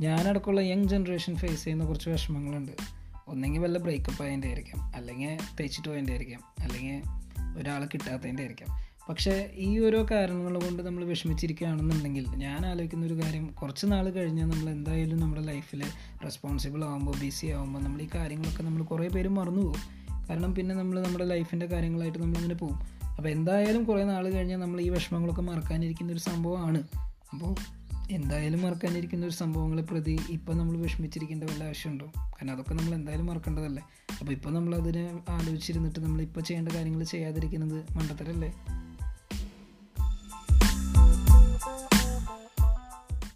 ഞാനടക്കമുള്ള young generation face ചെയ്യുന്ന കുറച്ച് വിഷമങ്ങളുണ്ട്. ഒന്നെങ്കിൽ വല്ല ബ്രേക്കപ്പ് ആയതിന്റെ ആയിരിക്കാം അല്ലെങ്കിൽ തേച്ചിട്ട് പോയതിന്റെ ആയിരിക്കാം അല്ലെങ്കിൽ ഒരാളെ കിട്ടാത്തതിന്റെ ആയിരിക്കാം പക്ഷേ ഈ ഓരോ കാരണങ്ങൾ കൊണ്ട് നമ്മൾ വിഷമിച്ചിരിക്കുകയാണെന്നുണ്ടെങ്കിൽ ഞാൻ ആലോചിക്കുന്ന ഒരു കാര്യം കുറച്ച് നാൾ കഴിഞ്ഞാൽ നമ്മൾ എന്തായാലും നമ്മുടെ ലൈഫിൽ റെസ്പോൺസിബിൾ ആകുമ്പോൾ ബിസി ആകുമ്പോൾ നമ്മൾ ഈ കാര്യങ്ങളൊക്കെ നമ്മൾ കുറേ പേര് മറന്നു പോകും. കാരണം പിന്നെ നമ്മൾ നമ്മുടെ ലൈഫിന്റെ കാര്യങ്ങളായിട്ട് നമ്മളിങ്ങനെ പോകും. അപ്പോൾ എന്തായാലും കുറേ നാൾ കഴിഞ്ഞാൽ നമ്മൾ ഈ വിഷമങ്ങളൊക്കെ മറക്കാനിരിക്കുന്ന ഒരു സംഭവമാണ്. അപ്പോൾ എന്തായാലും മറക്കാനിരിക്കുന്ന ഒരു സംഭവങ്ങളെ പ്രതി ഇപ്പം നമ്മൾ വിഷമിച്ചിരിക്കേണ്ട വല്ല ആവശ്യമുണ്ടോ? കാരണം അതൊക്കെ നമ്മൾ എന്തായാലും മറക്കേണ്ടതല്ലേ? അപ്പോൾ ഇപ്പോൾ നമ്മൾ അതിനെ ആലോചിച്ചിരുന്നിട്ട് നമ്മൾ ഇപ്പോൾ ചെയ്യേണ്ട കാര്യങ്ങൾ ചെയ്യാതിരിക്കുന്നത് മണ്ടത്തരല്ലേ?